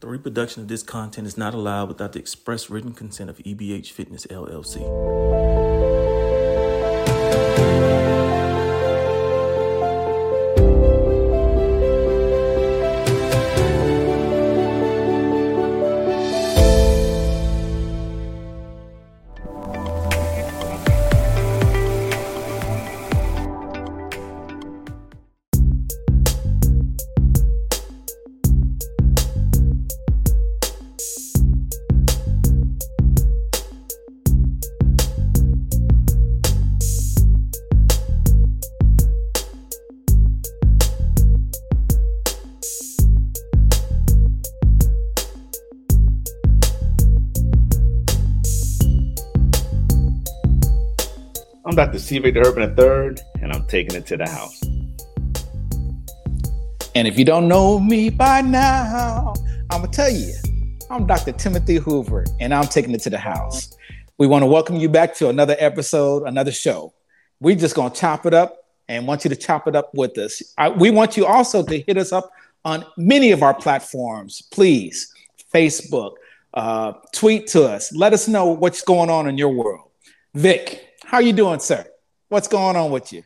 The reproduction of this content is not allowed without the express written consent of EBH Fitness LLC. C. Victor Urban III, and I'm taking it to the house. And if you don't know me by now, I'm gonna tell you, I'm Dr. Timothy Hoover, and I'm taking it to the house. We want to welcome you back to another episode, another show. We're just gonna chop it up and want you to chop it up with us. I, we want you also to hit us up on many of our platforms, please. Facebook, uh, tweet to us. Let us know what's going on in your world. Vic, how you doing, sir? What's going on with you?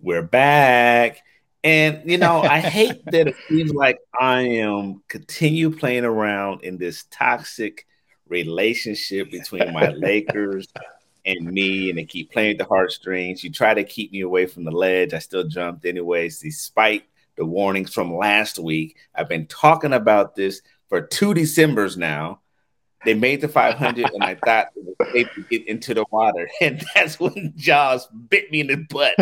We're back. And you know, I hate that it seems like I am continue playing around in this toxic relationship between my Lakers and me, and they keep playing the heartstrings. You try to keep me away from the ledge. I still jumped anyways, despite the warnings from last week. I've been talking about this for two Decembers now. They made the 500, and I thought it was safe to get into the water, and that's when Jaws bit me in the butt.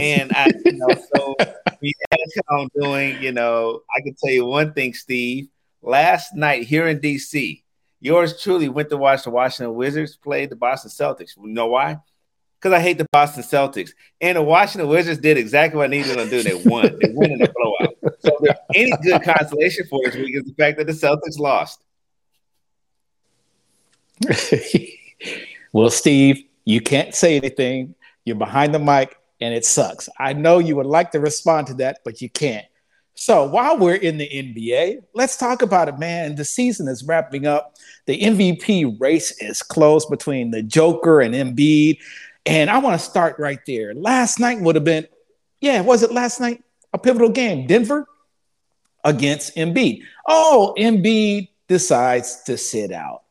And I, you know, so that's how I'm doing. You know, I can tell you one thing, Steve. Last night here in DC, yours truly went to watch the Washington Wizards play the Boston Celtics. You know why? Because I hate the Boston Celtics. And the Washington Wizards did exactly what I needed them to do. They won. They won in the blowout. So if there's any good consolation for this week is the fact that the Celtics lost. well, Steve, you can't say anything. You're behind the mic and it sucks. I know you would like to respond to that, but you can't. So while we're in the NBA, let's talk about it, man. The season is wrapping up. The MVP race is close between the Joker and Embiid. And I want to start right there. Last night would have been, yeah, was it last night? A pivotal game. Denver against Embiid. Oh, Embiid decides to sit out.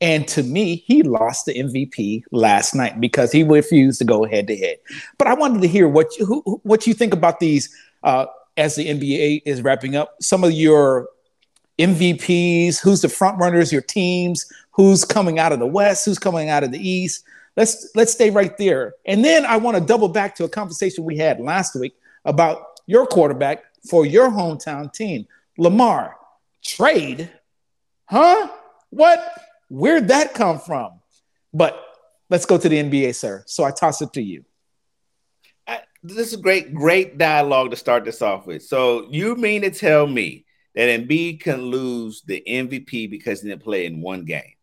And to me, he lost the MVP last night because he refused to go head to head. But I wanted to hear what you who, what you think about these uh, as the NBA is wrapping up. Some of your MVPs, who's the front runners, your teams, who's coming out of the West, who's coming out of the East. Let's let's stay right there. And then I want to double back to a conversation we had last week about your quarterback for your hometown team, Lamar. Trade? Huh? What? Where'd that come from? But let's go to the NBA, sir. So I toss it to you. this is great, great dialogue to start this off with. So you mean to tell me that Embiid can lose the MVP because he didn't play in one game?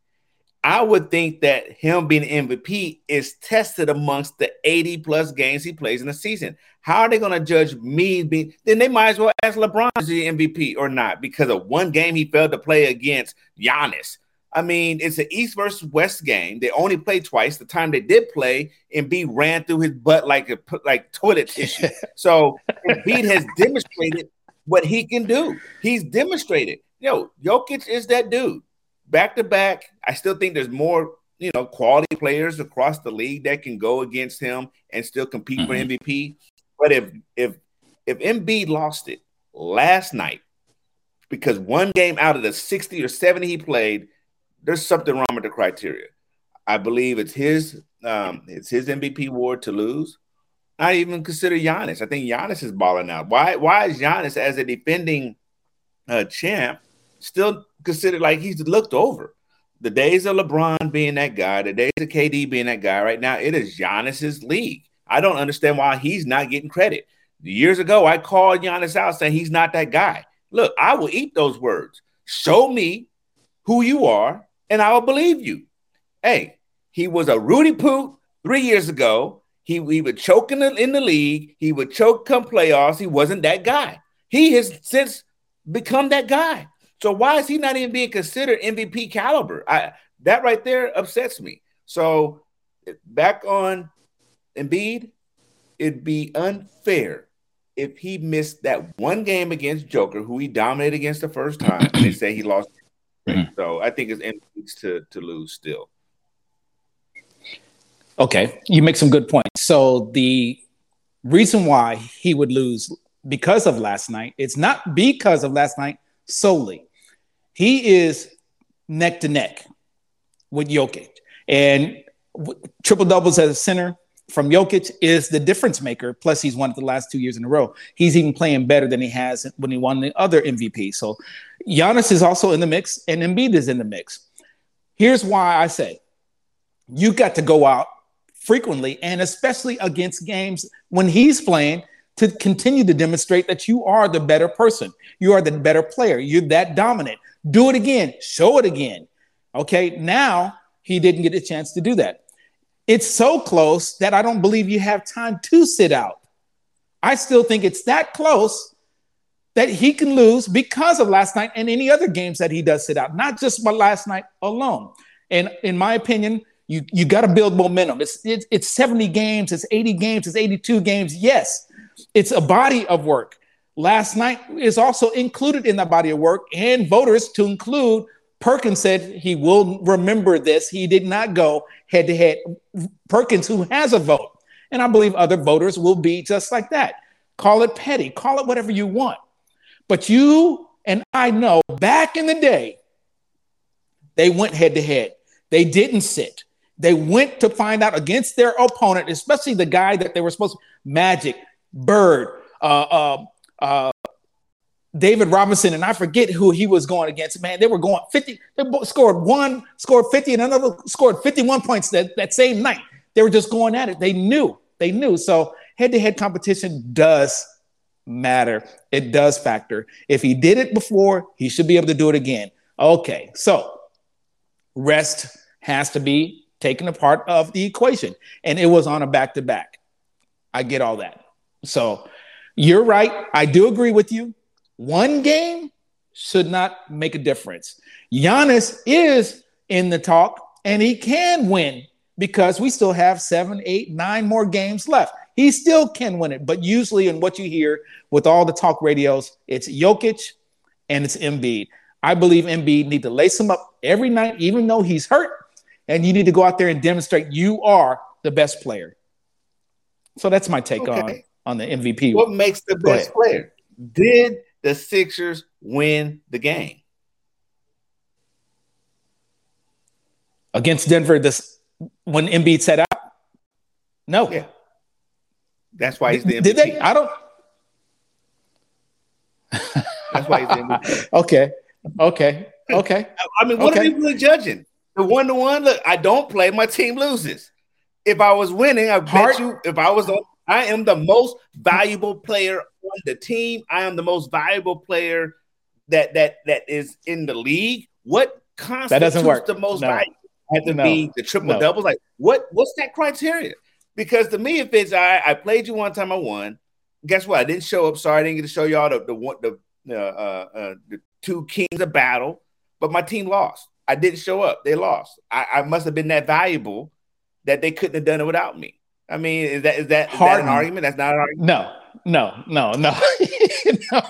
I would think that him being MVP is tested amongst the 80 plus games he plays in a season. How are they going to judge me being? Then they might as well ask LeBron is he MVP or not because of one game he failed to play against Giannis. I mean, it's an East versus West game. They only played twice. The time they did play, Embiid ran through his butt like a like toilet tissue. so Embiid has demonstrated what he can do. He's demonstrated. Yo, Jokic is that dude. Back to back. I still think there's more, you know, quality players across the league that can go against him and still compete mm-hmm. for MVP. But if if if Embiid lost it last night because one game out of the 60 or 70 he played there's something wrong with the criteria. I believe it's his um, it's his MVP award to lose. I even consider Giannis. I think Giannis is balling out. Why why is Giannis as a defending uh, champ still considered like he's looked over? The days of LeBron being that guy, the days of KD being that guy, right now it is Giannis's league. I don't understand why he's not getting credit. Years ago, I called Giannis out saying he's not that guy. Look, I will eat those words. Show me who you are, and I will believe you. Hey, he was a Rudy Poot three years ago. He, he would choke in the, in the league. He would choke come playoffs. He wasn't that guy. He has since become that guy. So why is he not even being considered MVP caliber? I that right there upsets me. So back on Embiid, it'd be unfair if he missed that one game against Joker, who he dominated against the first time, they say he lost. Mm-hmm. So I think it's Embiid to to lose still. Okay, you make some good points. So the reason why he would lose because of last night, it's not because of last night solely. He is neck to neck with Jokic, and triple doubles as a center from Jokic is the difference maker. Plus, he's won it the last two years in a row. He's even playing better than he has when he won the other MVP. So, Giannis is also in the mix, and Embiid is in the mix. Here's why I say you got to go out frequently, and especially against games when he's playing, to continue to demonstrate that you are the better person. You are the better player. You're that dominant. Do it again. Show it again. Okay. Now he didn't get a chance to do that. It's so close that I don't believe you have time to sit out. I still think it's that close that he can lose because of last night and any other games that he does sit out, not just by last night alone. And in my opinion, you, you got to build momentum. It's, it's, it's 70 games, it's 80 games, it's 82 games. Yes, it's a body of work. Last night is also included in that body of work, and voters to include Perkins said he will remember this. He did not go head to head. Perkins, who has a vote, and I believe other voters will be just like that. Call it petty, call it whatever you want. But you and I know back in the day, they went head to head. They didn't sit. They went to find out against their opponent, especially the guy that they were supposed to Magic, Bird, uh, uh, uh, David Robinson, and I forget who he was going against. Man, they were going 50. They scored one, scored 50, and another scored 51 points that, that same night. They were just going at it. They knew. They knew. So head to head competition does matter. It does factor. If he did it before, he should be able to do it again. Okay. So rest has to be taken a part of the equation. And it was on a back to back. I get all that. So you're right. I do agree with you. One game should not make a difference. Giannis is in the talk and he can win because we still have seven, eight, nine more games left. He still can win it. But usually, in what you hear with all the talk radios, it's Jokic and it's Embiid. I believe Embiid need to lace him up every night, even though he's hurt, and you need to go out there and demonstrate you are the best player. So that's my take okay. on on the MVP. What makes the best player? Did the Sixers win the game against Denver? This when Embiid set out. No. Yeah. That's why he's the MVP. Did they? I don't. That's why he's the MVP. okay. Okay. Okay. I mean, what okay. are really judging? The one to one. Look, I don't play. My team loses. If I was winning, I bet Heart, you. If I was on, I am the most valuable player on the team. I am the most valuable player that that that is in the league. What constitutes that doesn't work. the most no. valuable? Had to no. be the triple no. doubles. Like what? What's that criteria? Because to me, if it's I, I played you one time, I won. Guess what? I didn't show up. Sorry, I didn't get to show y'all the the the, uh, uh, the two kings of battle. But my team lost. I didn't show up. They lost. I, I must have been that valuable that they couldn't have done it without me. I mean, is that is that, is that an argument? That's not an argument. No, no, no, no, no,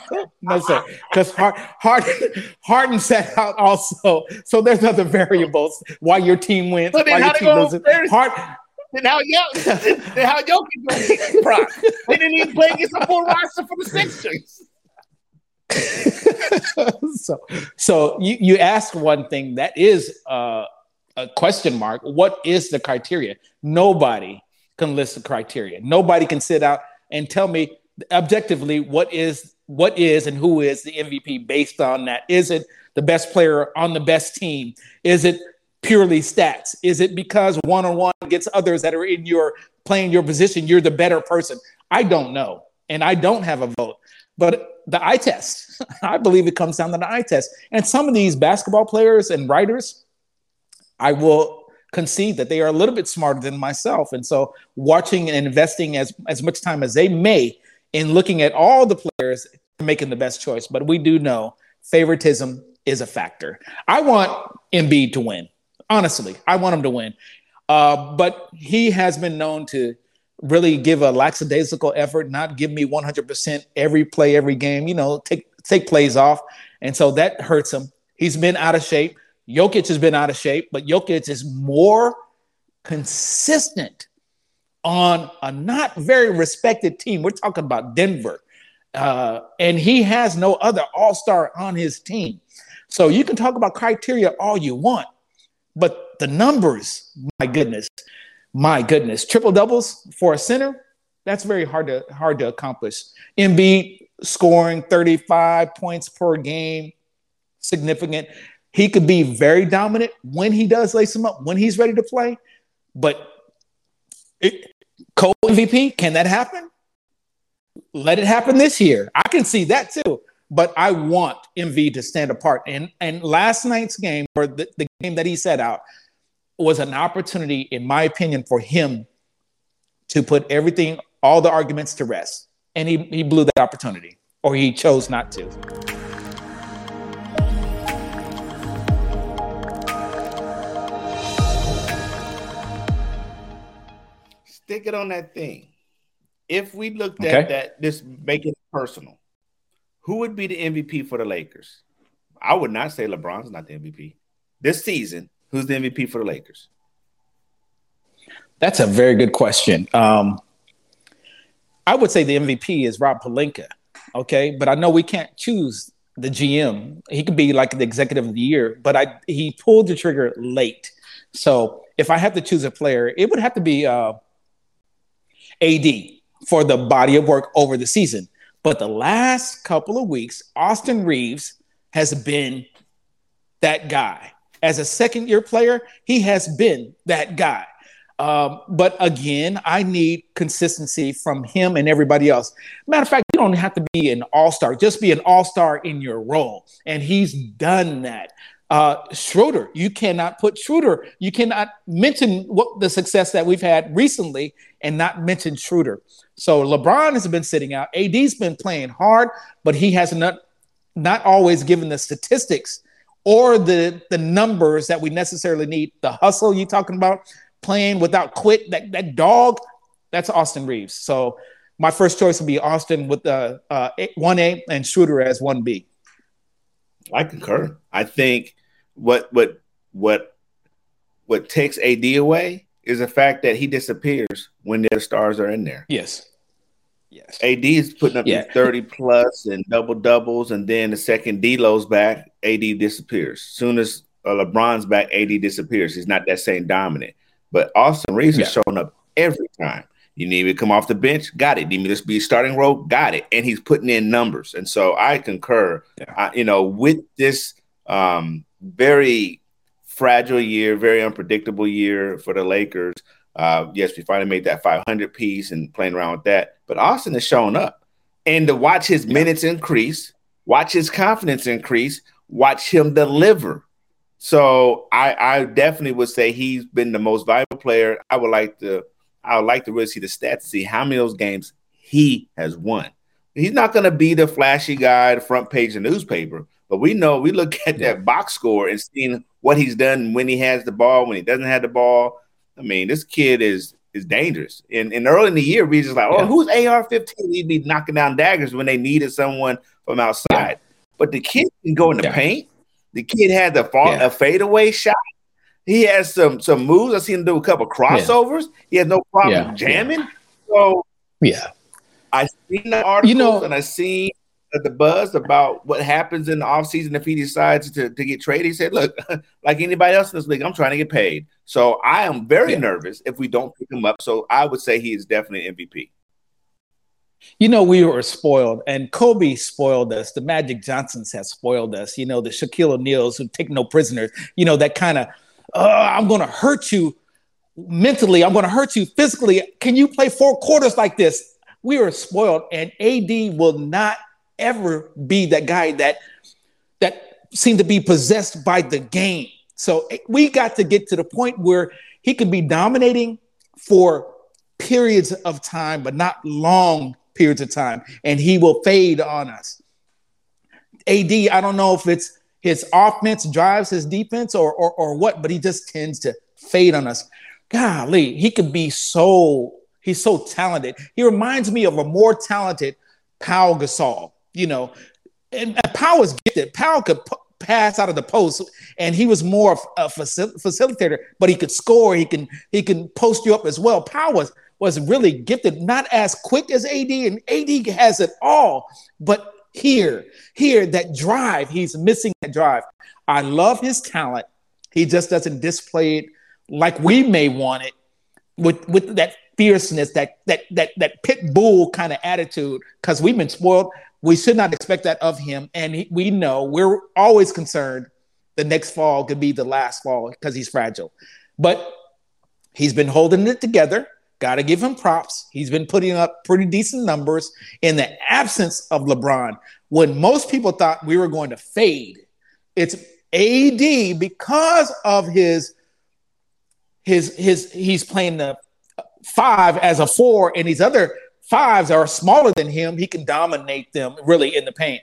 no, sir. Because Harden, Harden set out also. So there's other variables why your team wins, why your team loses. Hard. Then how yo, then how Jokic Brock? They didn't even play against a full roster for the Sixers. so, so you you asked one thing that is uh, a question mark. What is the criteria? Nobody can list the criteria. Nobody can sit out and tell me objectively what is what is and who is the MVP based on that. Is it the best player on the best team? Is it purely stats? Is it because one on one against others that are in your playing your position, you're the better person? I don't know, and I don't have a vote. But the eye test, I believe it comes down to the eye test. And some of these basketball players and writers, I will concede that they are a little bit smarter than myself. And so watching and investing as, as much time as they may in looking at all the players making the best choice. But we do know favoritism is a factor. I want Embiid to win. Honestly, I want him to win. Uh, but he has been known to really give a lackadaisical effort, not give me 100% every play, every game, you know, take, take plays off. And so that hurts him. He's been out of shape. Jokic has been out of shape, but Jokic is more consistent on a not very respected team. We're talking about Denver. Uh, and he has no other all star on his team. So you can talk about criteria all you want, but the numbers, my goodness, my goodness, triple doubles for a center, that's very hard to hard to accomplish. Embiid scoring 35 points per game, significant. He could be very dominant when he does lace him up, when he's ready to play. But co MVP, can that happen? Let it happen this year. I can see that too. But I want Embiid to stand apart. And and last night's game, or the, the game that he set out, was an opportunity, in my opinion, for him to put everything, all the arguments to rest. And he, he blew that opportunity, or he chose not to. Stick it on that thing. If we looked at that, this make it personal, who would be the MVP for the Lakers? I would not say LeBron's not the MVP this season. Who's the MVP for the Lakers? That's a very good question. Um, I would say the MVP is Rob Pelinka. Okay, but I know we can't choose the GM. He could be like the executive of the year, but I he pulled the trigger late. So if I have to choose a player, it would have to be uh, AD for the body of work over the season. But the last couple of weeks, Austin Reaves has been that guy as a second year player, he has been that guy. Um, but again, I need consistency from him and everybody else. Matter of fact, you don't have to be an all star, just be an all star in your role. And he's done that. Uh, Schroeder, you cannot put Schroeder, you cannot mention what the success that we've had recently and not mention Schroeder. So LeBron has been sitting out. AD's been playing hard, but he has not not always given the statistics or the the numbers that we necessarily need. The hustle you talking about, playing without quit, that that dog, that's Austin Reaves. So my first choice would be Austin with the uh, one A and Schroeder as one B. I concur. I think what what what what takes AD away is the fact that he disappears when their stars are in there. Yes. Yes. AD is putting up yeah. 30 plus and double doubles, and then the second D'Lo's back, AD disappears. Soon as uh, LeBron's back, AD disappears. He's not that same dominant. But Austin Reaves yeah. is showing up every time. You need me to come off the bench? Got it. Need me to be starting role? Got it. And he's putting in numbers. And so I concur, yeah. I, you know, with this um, very fragile year, very unpredictable year for the Lakers – uh, yes, we finally made that 500 piece and playing around with that. But Austin has shown up, and to watch his minutes increase, watch his confidence increase, watch him deliver. So I, I definitely would say he's been the most valuable player. I would like to, I would like to really see the stats, see how many of those games he has won. He's not going to be the flashy guy, the front page of the newspaper, but we know we look at that box score and seeing what he's done when he has the ball, when he doesn't have the ball, I mean, this kid is is dangerous. And, and early in the year, we just like, oh, yeah. who's AR 15? He'd be knocking down daggers when they needed someone from outside. Yeah. But the kid can go in the yeah. paint. The kid had the fall, a fadeaway shot. He has some some moves. I seen him do a couple crossovers. He has no problem jamming. So yeah, I seen the articles you know, and I seen the buzz about what happens in the offseason if he decides to, to get traded. He said, Look, like anybody else in this league, I'm trying to get paid. So I am very yeah. nervous if we don't pick him up. So I would say he is definitely MVP. You know, we were spoiled, and Kobe spoiled us. The Magic Johnsons have spoiled us. You know, the Shaquille O'Neals who take no prisoners. You know, that kind of, uh, I'm going to hurt you mentally. I'm going to hurt you physically. Can you play four quarters like this? We are spoiled, and AD will not ever be that guy that that seemed to be possessed by the game. So eh, we got to get to the point where he could be dominating for periods of time, but not long periods of time, and he will fade on us. AD, I don't know if it's his offense drives his defense or, or, or what, but he just tends to fade on us. Golly, he could be so he's so talented. He reminds me of a more talented Pau Gasol. You know, and, and was gifted. Pau could p- pass out of the post, and he was more a facil- facilitator, but he could score. He can he can post you up as well. Pau was was really gifted, not as quick as AD, and AD has it all, but here, here, that drive, he's missing that drive. I love his talent. He just doesn't display it like we may want it with, with that fierceness, that that that that pit bull kind of attitude, because we've been spoiled. We should not expect that of him. And he, we know we're always concerned the next fall could be the last fall because he's fragile. But he's been holding it together. Got to give him props. He's been putting up pretty decent numbers in the absence of LeBron. When most people thought we were going to fade, it's AD because of his his his he's playing the five as a four, and these other fives are smaller than him. He can dominate them really in the paint.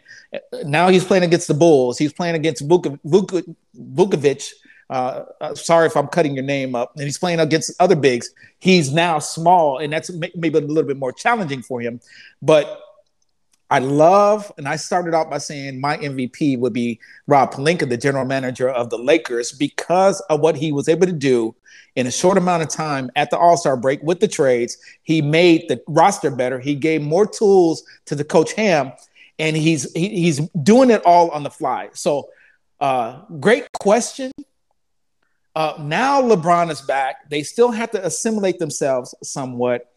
Now he's playing against the Bulls. He's playing against Vucevic uh, uh, sorry if I'm cutting your name up. And he's playing against other bigs. He's now small, and that's maybe a little bit more challenging for him. But I love, and I started out by saying my MVP would be Rob Pelinka, the general manager of the Lakers, because of what he was able to do in a short amount of time at the All Star break with the trades. He made the roster better. He gave more tools to the coach Ham, and he's he, he's doing it all on the fly. So, uh, great question. Uh, now LeBron is back. They still have to assimilate themselves somewhat,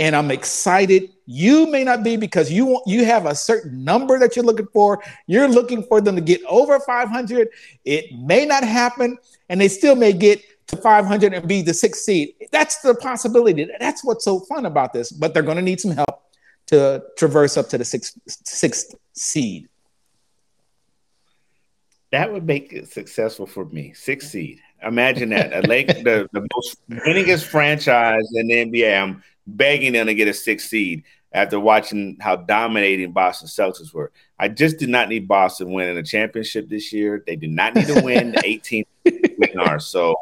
and I'm excited. You may not be because you want you have a certain number that you're looking for. You're looking for them to get over 500. It may not happen, and they still may get to 500 and be the sixth seed. That's the possibility. That's what's so fun about this. But they're going to need some help to traverse up to the sixth sixth seed. That would make it successful for me. Sixth seed. Imagine that. Lake, the, the most winningest franchise in the NBA. I'm begging them to get a sixth seed after watching how dominating Boston Celtics were. I just did not need Boston winning a championship this year. They did not need to win the 18th win So,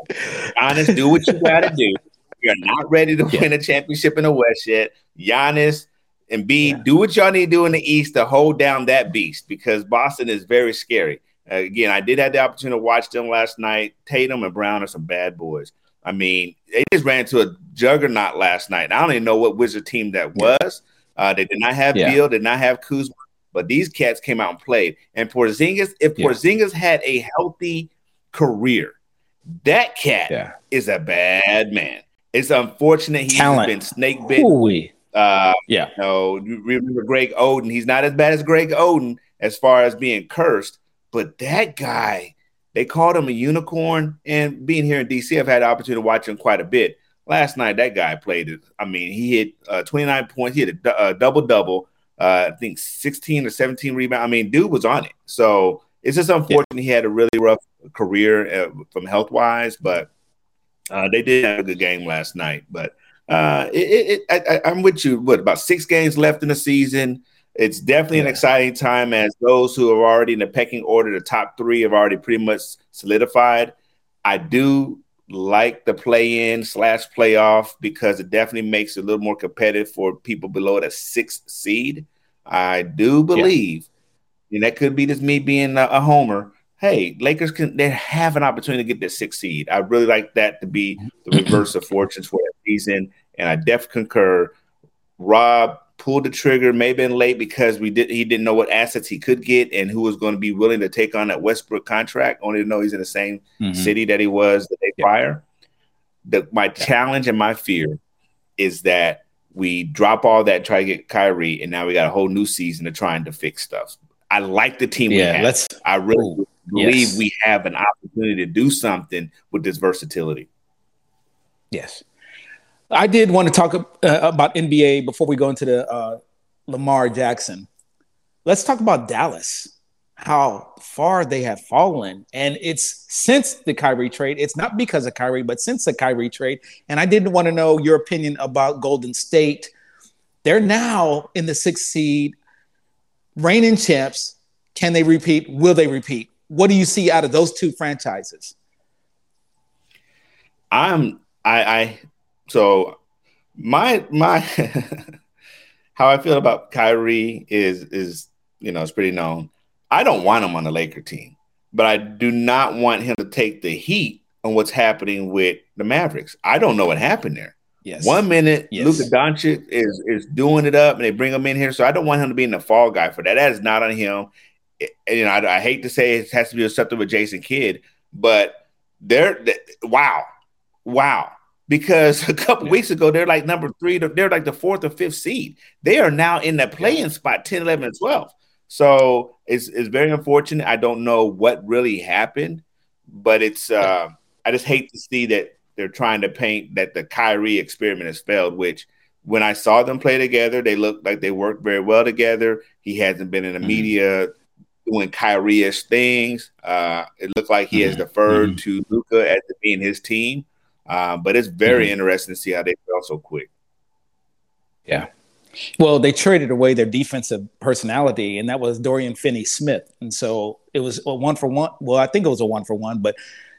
Giannis, do what you got to do. You're not ready to yeah. win a championship in the West yet. Giannis and B, yeah. do what y'all need to do in the East to hold down that beast because Boston is very scary. Uh, again, I did have the opportunity to watch them last night. Tatum and Brown are some bad boys. I mean, they just ran into a juggernaut last night. I don't even know what Wizard team that was. Uh, they did not have yeah. Beal, did not have Kuzma, but these cats came out and played. And Porzingis, if yeah. Porzingis had a healthy career, that cat yeah. is a bad man. It's unfortunate he's been snake bit. Uh, yeah. You know, remember Greg Oden? He's not as bad as Greg Oden as far as being cursed, but that guy, they called him a unicorn. And being here in DC, I've had the opportunity to watch him quite a bit. Last night, that guy played it. I mean, he hit uh, 29 points, he hit a, a double double. Uh, I think 16 or 17 rebounds. I mean, dude was on it. So it's just unfortunate yeah. he had a really rough career uh, from health wise, but uh, they did have a good game last night. But uh, it, it, I, am with you. What about six games left in the season? It's definitely yeah. an exciting time as those who are already in the pecking order, the top three have already pretty much solidified. I do like the play in slash playoff because it definitely makes it a little more competitive for people below the sixth seed. I do believe, yeah. and that could be just me being a, a, homer. Hey, Lakers can they have an opportunity to get the sixth seed. I really like that to be the mm-hmm. reverse of fortunes for that season, and I def concur. Rob pulled the trigger, maybe been late because we did he didn't know what assets he could get and who was going to be willing to take on that Westbrook contract. Only to know he's in the same mm-hmm. city that he was the day prior. The, my challenge and my fear is that we drop all that, try to get Kyrie, and now we got a whole new season of trying to fix stuff. I like the team yeah, we have. Let's, I really believe yes. we have an opportunity to do something with this versatility. Yes. I did want to talk uh, about NBA before we go into the uh, Lamar Jackson. Let's talk about Dallas. how far they have fallen. And it's since the Kyrie trade. It's not because of Kyrie, but since the Kyrie trade. And I didn't want to know your opinion about Golden State. They're now in the sixth seed, reigning champs. Can they repeat? Will they repeat? What do you see out of those two franchises? I'm I I so my my how I feel about Kyrie is is you know it's pretty known. I don't want him on the Laker team, but I do not want him to take the heat on what's happening with the Mavericks. I don't know what happened there. Yes. One minute, yes. Luka Doncic is is doing it up, and they bring him in here. So I don't want him to be in the fall guy for that. That is not on him. It, you know, I, I, hate to say it has to be acceptable with Jason Kidd, but they're, they, wow, wow. Because a couple yeah. weeks ago, they're like number three, they're like the fourth or fifth seed. They are now in the playing yeah. spot 10, 11, and 12. So it's it's very unfortunate. I don't know what really happened, but it's uh, I just hate to see that they're trying to paint that the Kyrie experiment has failed. Which when I saw them play together, they looked like they worked very well together. He hasn't been in the mm-hmm. media doing Kyrie-ish things. Uh, it looked like he mm-hmm. has deferred mm-hmm. to Luka as being his team. Uh, but it's very mm-hmm. interesting to see how they fell so quick. Yeah. Well, they traded away their defensive personality, and that was Dorian Finney Smith. And so it was a one for one. Well, I think it was a one for one, but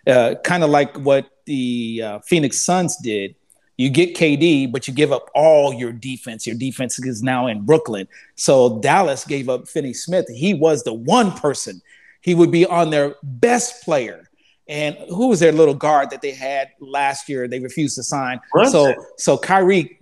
uh, kind of like what the uh, Phoenix Suns did. You get KD, but you give up all your defense. Your defense is now in Brooklyn. So Dallas gave up Finney Smith. He was the one person. He would be on their best player. And who was their little guard that they had last year? They refused to sign. Brunson. So so Kyrie,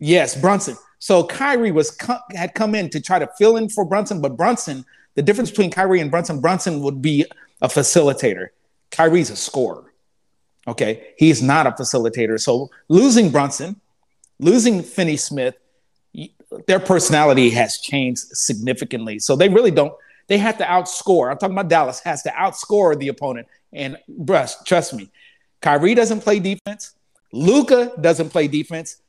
yes, Brunson. So Kyrie was had come in to try to fill in for Brunson, but Brunson, the difference between Kyrie and Brunson, Brunson would be a facilitator. Kyrie's a scorer. Okay, he's not a facilitator. So losing Brunson, losing Finney Smith, their personality has changed significantly. So they really don't. They have to outscore. I'm talking about Dallas has to outscore the opponent. And bruh, trust me, Kyrie doesn't play defense. Luka doesn't play defense.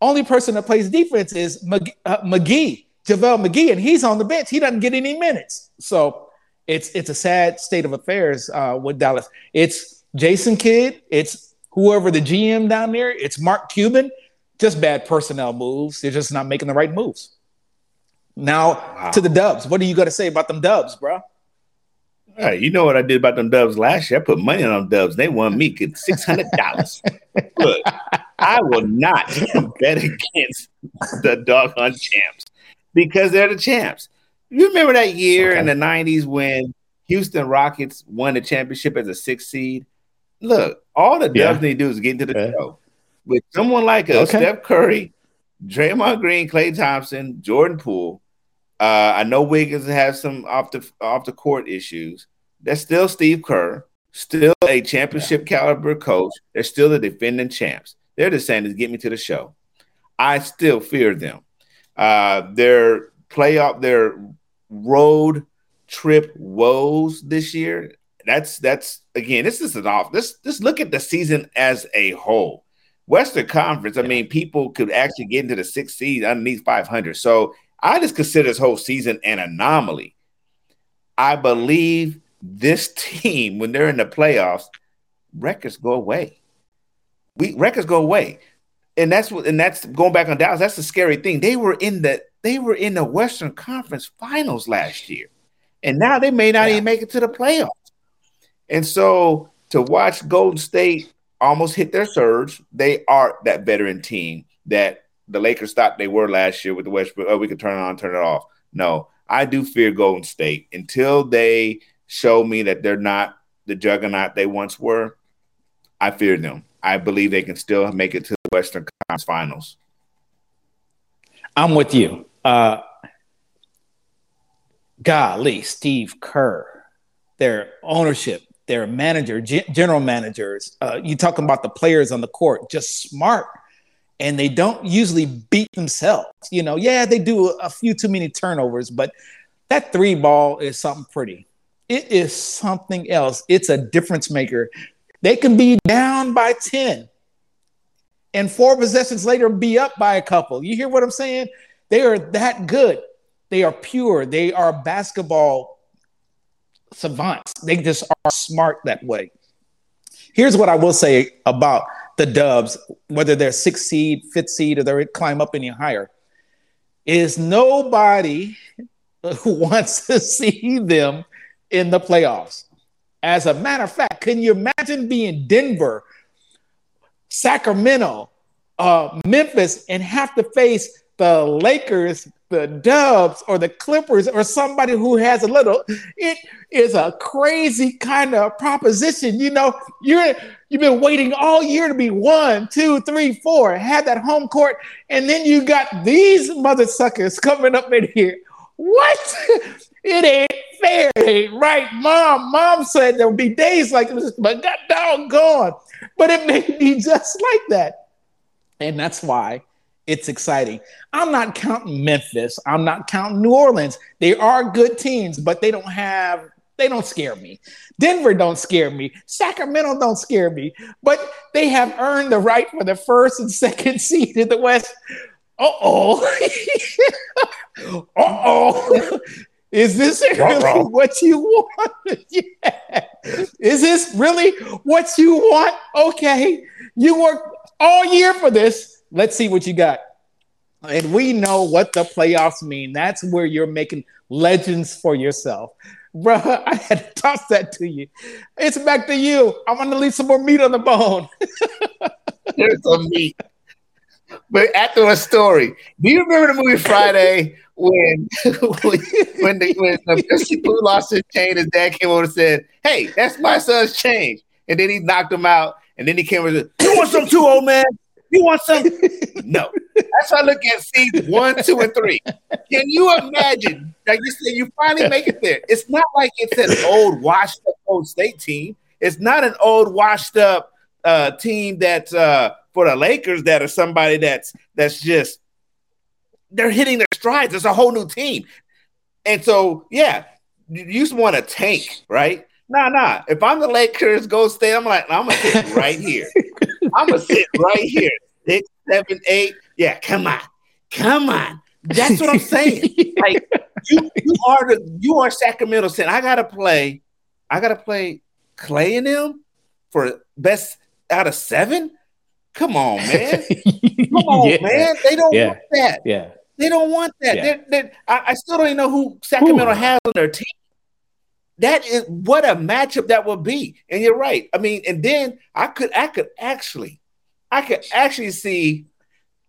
Only person that plays defense is McGee, uh, McGee, JaVale McGee, and he's on the bench. He doesn't get any minutes. So it's it's a sad state of affairs uh, with Dallas. It's Jason Kidd. It's whoever the GM down there. It's Mark Cuban. Just bad personnel moves. They're just not making the right moves. Now wow. to the Dubs. What are you going to say about them Dubs, bro? Hey, you know what I did about them Dubs last year? I put money on them Dubs. They won me six hundred dollars. Look, I will not bet against the doggone champs because they're the champs. You remember that year okay. in the 90s when Houston Rockets won the championship as a six seed? Look, all the yeah. Dubs need to do is get into the show. With someone like a okay. Steph Curry, Draymond Green, Klay Thompson, Jordan Poole. Uh, I know Wiggins has some off the off the court issues. That's still Steve Kerr, still a championship yeah. caliber coach. They're still the defending champs. They're just saying is get me to the show. I still fear them. Uh, their playoff, their road trip woes this year. That's that's again. This is an off. This just look at the season as a whole. Western Conference. I mean, people could actually get into the sixth seed underneath 500. So I just consider this whole season an anomaly. I believe this team, when they're in the playoffs, records go away we records go away. And that's what and that's going back on Dallas. That's the scary thing. They were in the they were in the Western Conference finals last year. And now they may not yeah. even make it to the playoffs. And so to watch Golden State almost hit their surge, they are that veteran team that the Lakers thought they were last year with the Westbrook. Oh, we could turn it on, turn it off. No, I do fear Golden State until they show me that they're not the juggernaut they once were. I fear them. I believe they can still make it to the Western Conference Finals. I'm with you. Uh, golly, Steve Kerr, their ownership, their manager, g- general managers. Uh, you talking about the players on the court, just smart, and they don't usually beat themselves. You know, yeah, they do a, few too many turnovers, but that three ball is something pretty. It is something else. It's a difference maker they can be down by 10 and four possessions later be up by a couple. You hear what I'm saying? They are that good. They are pure. They are basketball savants. They just are smart that way. Here's what I will say about the Dubs, whether they're sixth seed, fifth seed, or they climb up any higher, is nobody who wants to see them in the playoffs. As a matter of fact, can you imagine being Denver, Sacramento, uh, Memphis, and have to face the Lakers, the Dubs, or the Clippers, or somebody who has a little? It is a crazy kind of proposition. You know, you're you've been waiting all year to be one, two, three, four, had that home court, and then you got these mother suckers coming up in here. What? It ain't fair. It ain't right. Mom, mom said there would be days like this, but got doggone. But it may be just like that. And that's why it's exciting. I'm not counting Memphis. I'm not counting New Orleans. They are good teams, but they don't have they don't scare me. Denver don't scare me. Sacramento don't scare me. But they have earned the right for the first and second seed in the West. Uh-oh. Uh-oh. Is this really what you want? yeah. Is this really what you want? Okay. You worked all year for this. Let's see what you got. And we know what the playoffs mean. That's where you're making legends for yourself. Bruh, I had to toss that to you. It's back to you. I want to leave some more meat on the bone. There's some meat. But after a story, do you remember the movie Friday when when the, when the Mr. Pooh lost his chain, his dad came over and said, "Hey, that's my son's chain," and then he knocked him out, and then he came over and said, "You want some too, old man? You want some?" no. That's why I look at seeds one, two, and three. Can you imagine? Like you said, you finally make it there. It's not like it's an old, washed up old state team. It's not an old, washed up uh, team that's uh, for the Lakers that are somebody that's that's just they're hitting their strides. It's a whole new team. And so, yeah, you just want to tank, right? Nah, nah. If I'm the Lakers, go stay. I'm like, I'm gonna sit right here. I'm gonna sit right here. Six, seven, eight. Yeah, come on, come on. That's what I'm saying. like you, you are the you are Sacramento saying I gotta play, I gotta play Klay and them for best out of seven. Come on, man. Come on, yeah. man. They don't yeah. want that. Yeah. They don't want that. Yeah. They're, they're, I, I, still don't even know who Sacramento Ooh. has on their team. That is what a matchup that would be. And you're right. I mean, and then I could I could actually, I could actually see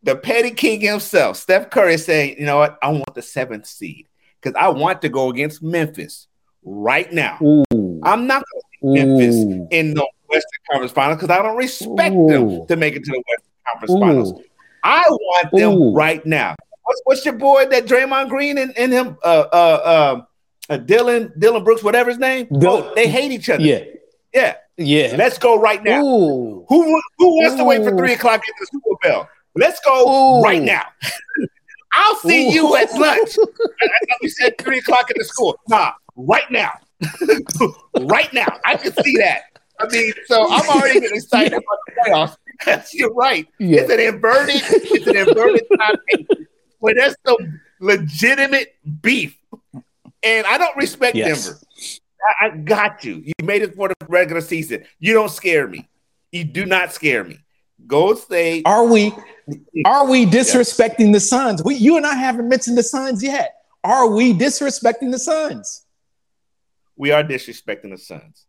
the petty king himself, Steph Curry, saying, you know what, I want the seventh seed because I want to go against Memphis right now. Ooh. I'm not going to Memphis in the Western Conference Finals because I don't respect Ooh. them to make it to the Western Conference. Finals. I want them right now. What's, what's your boy that Draymond Green and, and him, uh, uh, uh, Dillon, Dillon Brooks, whatever his name? oh, they hate each other. Yeah. Yeah. Yeah. Let's go right now. Ooh. Who who wants Ooh. to wait for three o'clock at the Super Bowl? Let's go Ooh. right now. I'll see you at lunch. We said three o'clock at the school. Nah, right now. right now. I can see that. I mean, so I'm already getting excited about the playoffs. You're right. Yeah. It's an inverted, it's an inverted time but that's some legitimate beef. And I don't respect yes. Denver. I, I got you. You made it for the regular season. You don't scare me. You do not scare me. Go State. Are we are we disrespecting the Suns? We you and I haven't mentioned the Suns yet. Are we disrespecting the Suns? We are disrespecting the Suns.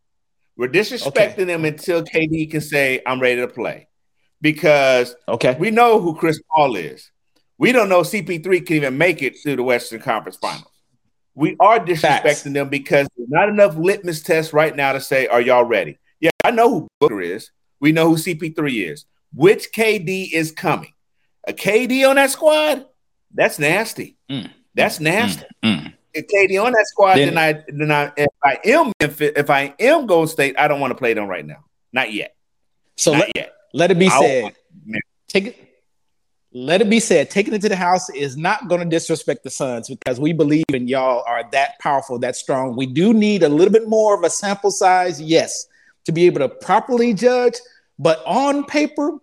We're disrespecting okay. them until KD can say, I'm ready to play. Because okay, we know who Chris Paul is. We don't know CP3 can even make it through the Western Conference Finals. We are disrespecting Facts. them because there's not enough litmus tests right now to say, are y'all ready? Yeah, I know who Booker is. We know who CP3 is. Which KD is coming? A KD on that squad? That's nasty. Mm. That's nasty. Mm. Mm. If KD on that squad, then, then I then I if I am if, if I am Gold State, I don't want to play them right now. Not yet. So Not let, yet. let it be I'll said. Take let it be said, taking it to the house is not going to disrespect the Suns because we believe in y'all are that powerful, that strong. We do need a little bit more of a sample size, yes, to be able to properly judge. But on paper,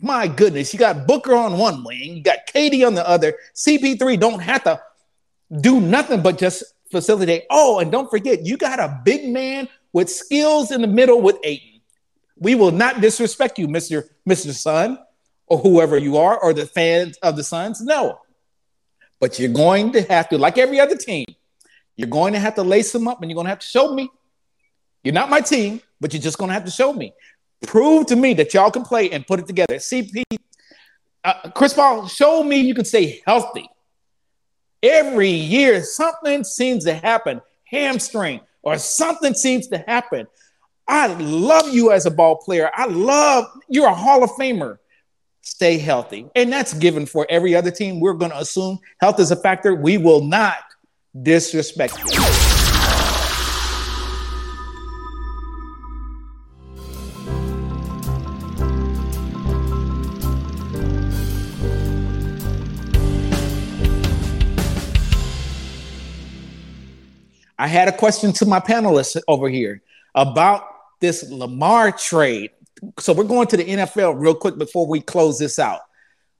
my goodness, you got Booker on one wing, you got KD on the other. CP3 don't have to do nothing but just facilitate. Oh, and don't forget, you got a big man with skills in the middle with Ayton. We will not disrespect you, Mr. Mr. Sun, or whoever you are, or the fans of the Suns. No. But you're going to have to, like every other team, you're going to have to lace them up and you're going to have to show me. You're not my team, but you're just going to have to show me. Prove to me that y'all can play and put it together. CP, uh, Chris Paul, show me you can stay healthy. Every year, something seems to happen, hamstring, or something seems to happen. I love you as a ball player. I love you're a Hall of Famer. Stay healthy. And that's given for every other team. We're going to assume health is a factor. We will not disrespect you. I had a question to my panelists over here about this Lamar trade. So we're going to the NFL real quick before we close this out.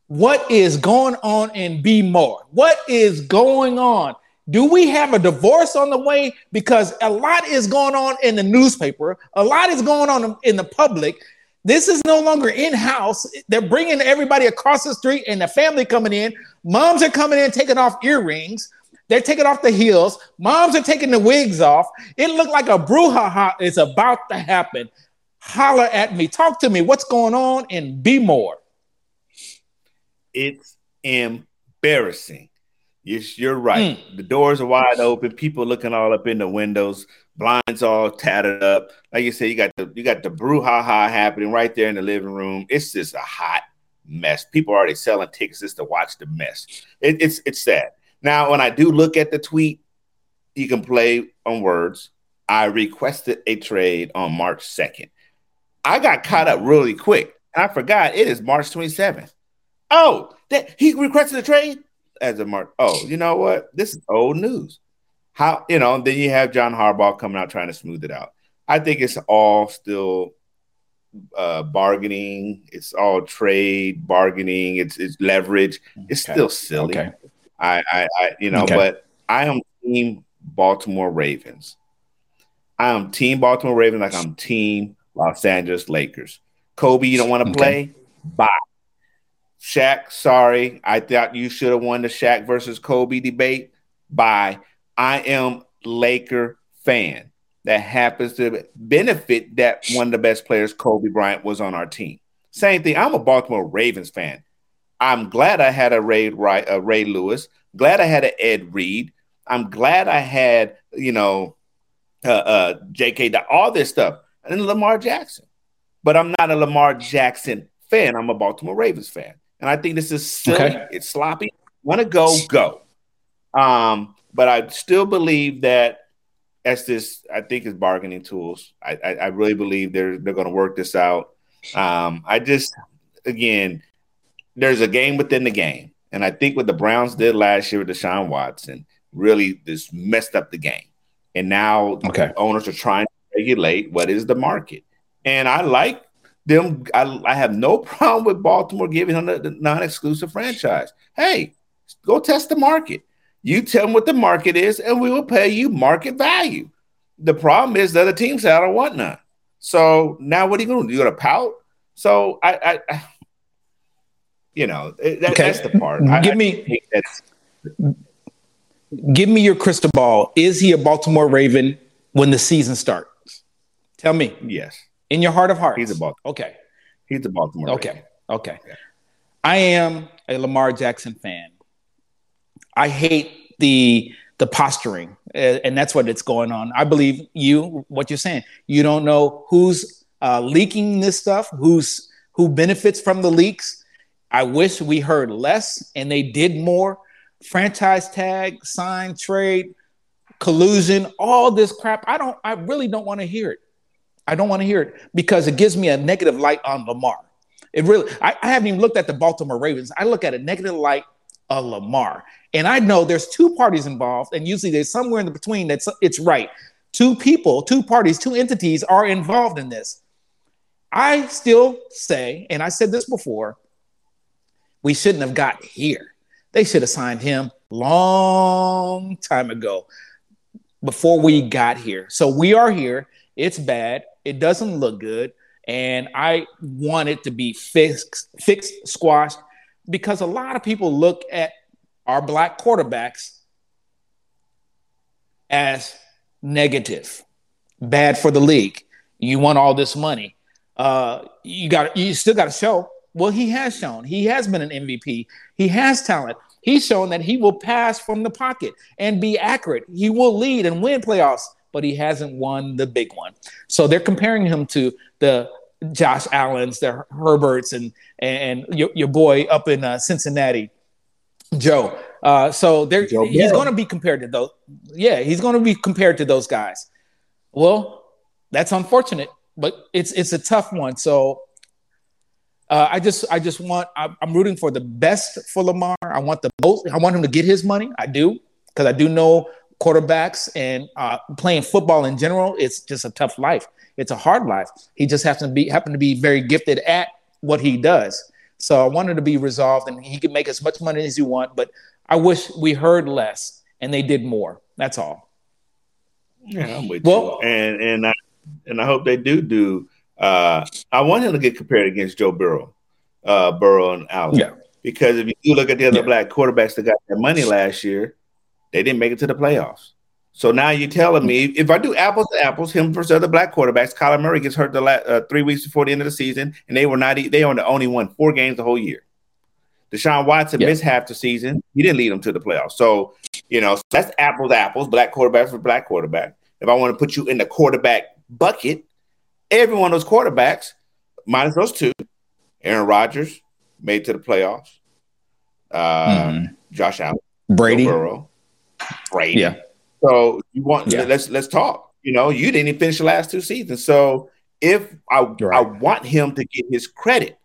What is going on in B more? What is going on? Do we have a divorce on the way? Because a lot is going on in the newspaper, a lot is going on in the public. This is no longer in house. They're bringing everybody across the street and the family coming in. Moms are coming in taking off earrings. They're taking off the heels. Moms are taking the wigs off. It looked like a brouhaha is about to happen. Holler at me. Talk to me. What's going on? And be more. It's embarrassing. Yes, You're right. Mm. The doors are wide open. People looking all up in the windows. Blinds all tattered up. Like you said, you got the you got the brouhaha happening right there in the living room. It's just a hot mess. People are already selling tickets just to watch the mess. It, it's it's sad. Now, when I do look at the tweet, you can play on words. I requested a trade on March 2nd. I got caught up really quick. I forgot it is March 27th. Oh, that he requested a trade as a March. Oh, you know what? This is old news. How you know? Then you have John Harbaugh coming out trying to smooth it out. I think it's all still uh, bargaining. It's all trade bargaining. It's it's leverage. It's okay. still silly. Okay. I, I, I you know, okay. but I am team Baltimore Ravens. I am team Baltimore Ravens like I'm team Los Angeles Lakers. Kobe, you don't want to okay. play? Bye. Shaq, sorry. I thought you should have won the Shaq versus Kobe debate. Bye. I am Laker fan that happens to benefit that one of the best players, Kobe Bryant, was on our team. Same thing. I'm a Baltimore Ravens fan. I'm glad I had a Ray, a Ray Lewis. Glad I had an Ed Reed. I'm glad I had, you know, uh, uh, J.K. all this stuff, and Lamar Jackson. But I'm not a Lamar Jackson fan. I'm a Baltimore Ravens fan, and I think this is silly. Okay. It's sloppy. Want to go, go. Um, but I still believe that as this, I think, is bargaining tools. I, I, I really believe they're they're going to work this out. Um, I just, again, there's a game within the game. And I think what the Browns did last year with Deshaun Watson really just messed up the game. And now okay. owners are trying to regulate what is the market. And I like them. I, I have no problem with Baltimore giving them the, the non-exclusive franchise. Hey, go test the market. You tell them what the market is, and we will pay you market value. The problem is that the team said, I don't want none. So now what are you going to do? You're going to pout? So I, I you know, eh, that, okay. that's the part. Give I, me, I give me your crystal ball. Is he a Baltimore Raven when the season starts? Tell me. Yes. In your heart of hearts. He's a Baltimore. Okay. He's a Baltimore. Okay. Raven. Okay. okay. I am a Lamar Jackson fan. I hate the the posturing, and that's what it's going on. I believe you. What you're saying. You don't know who's uh, leaking this stuff. Who's who benefits from the leaks I wish we heard less and they did more. Franchise tag, sign, trade, collusion, all this crap. I don't, I really don't want to hear it. I don't want to hear it because it gives me a negative light on Lamar. It really, I, I haven't even looked at the Baltimore Ravens. I look at a negative light of Lamar. And I know there's two parties involved, and usually there's somewhere in the between that's it's right. Two people, two parties, two entities are involved in this. I still say, and I said this before, we shouldn't have got here. They should have signed him long time ago. before we got here. So we are here. It's bad. It doesn't look good. And I want it to be fixed, fixed, squashed, because a lot of people look at our black quarterbacks as negative, bad for the league. You want all this money. Uh, you got you still got to show. Well, he has shown. He has been an MVP. He has talent. He's shown that he will pass from the pocket and be accurate. He will lead and win playoffs, but he hasn't won the big one. So they're comparing him to the Josh Allen's, the Herberts, and and your, your boy up in uh, Cincinnati, Joe. Uh, so there, he's going to be compared to those. Yeah, he's going to be compared to those guys. Well, that's unfortunate, but it's it's a tough one. So uh, I just I just want I'm, I'm rooting for the best for Lamar. I want the most. I want him to get his money. I do because I do know quarterbacks and uh, playing football in general. It's just a tough life. It's a hard life. He just happens to be happen to be very gifted at what he does. So I wanted to be resolved, and he could make as much money as he want. But I wish we heard less and they did more. That's all. Yeah, I'm with well, you. And and I and I hope they do do. Uh, I want him to get compared against Joe Burrow, uh, Burrow and Allen. Yeah. Because if you look at the other yeah. black quarterbacks that got their money last year, they didn't make it to the playoffs. So now you're telling me if I do apples to apples, him versus other black quarterbacks, Kyler Murray gets hurt the last uh, three weeks before the end of the season, and they were not they only only won four games the whole year. Deshaun Watson missed half the season. He didn't lead them to the playoffs. So you know that's apples to apples, black quarterback for black quarterback. If I want to put you in the quarterback bucket, every one of those quarterbacks, minus those two, Aaron Rodgers made to the playoffs. Uh, mm-hmm. Josh Allen, Brady, Burrow, Brady. Yeah. So you want yeah. let's let's talk. You know, you didn't even finish the last two seasons. So if I right. I want him to get his credit,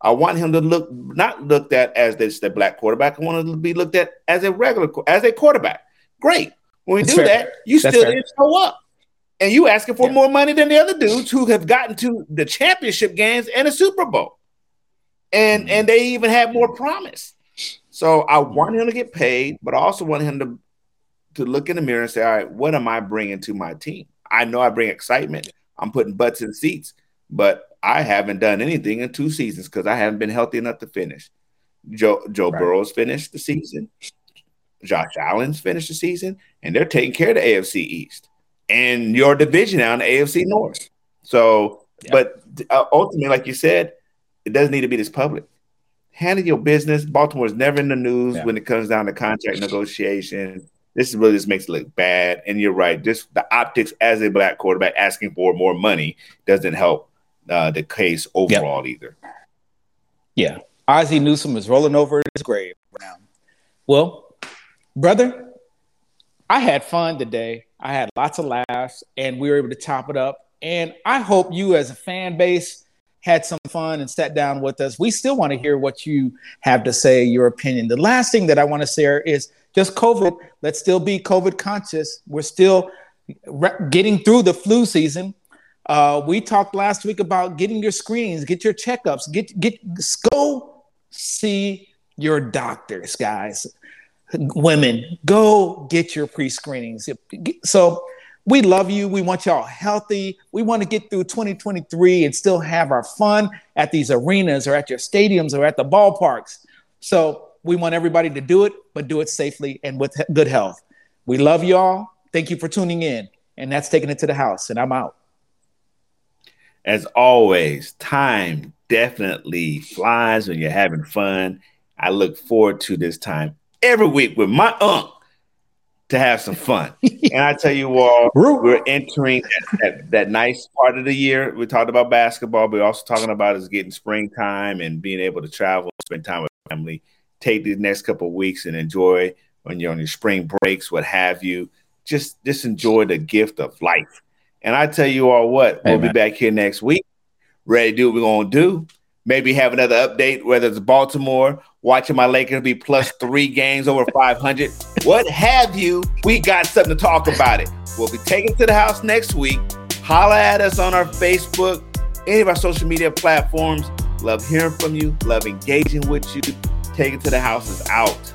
I want him to look not looked at as this the black quarterback. I want him to be looked at as a regular as a quarterback. Great. When we That's do fair. that, you That's still fair. didn't show up. And you asking for yeah. more money than the other dudes who have gotten to the championship games and the Super Bowl. And mm-hmm. and they even have more promise. So I want him to get paid, but I also want him to to look in the mirror and say, all right, what am I bringing to my team? I know I bring excitement. I'm putting butts in seats, but I haven't done anything in two seasons because I haven't been healthy enough to finish. Joe Joe right. Burrow's finished the season. Josh Allen's finished the season, and they're taking care of the AFC East and your division now in the AFC North. So, yeah. but uh, ultimately, like you said, it doesn't need to be this public. Handle your business. Baltimore's never in the news yeah. when it comes down to contract negotiation. This really just makes it look bad. And you're right. Just the optics as a black quarterback asking for more money doesn't help uh, the case overall yep. either. Yeah. Ozzie Newsome is rolling over in his grave now. Well, brother, I had fun today. I had lots of laughs and we were able to top it up. And I hope you, as a fan base, had some fun and sat down with us. We still want to hear what you have to say, your opinion. The last thing that I want to share is just COVID. Let's still be COVID conscious. We're still re- getting through the flu season. Uh, we talked last week about getting your screenings, get your checkups, get get go see your doctors, guys. Women, go get your pre-screenings. So we love you. We want y'all healthy. We want to get through 2023 and still have our fun at these arenas or at your stadiums or at the ballparks. So we want everybody to do it, but do it safely and with good health. We love y'all. Thank you for tuning in. And that's taking it to the house. And I'm out. As always, time definitely flies when you're having fun. I look forward to this time every week with my uncle to have some fun. and I tell you all, we're entering that, that, that, nice part of the year. We talked about basketball, but we're also talking about is getting springtime and being able to travel, spend time with family. Take these next couple of weeks and enjoy when you're on your spring breaks, what have you. Just just enjoy the gift of life. And I tell you all what, we'll be back here next week, ready to do what we're gonna do. Maybe have another update, whether it's Baltimore, watching my Lakers be plus three games over 500, what have you. We got something to talk about it. We'll be taking to the house next week. Holla at us on our Facebook, any of our social media platforms. Love hearing from you, love engaging with you. Take it to the house is out.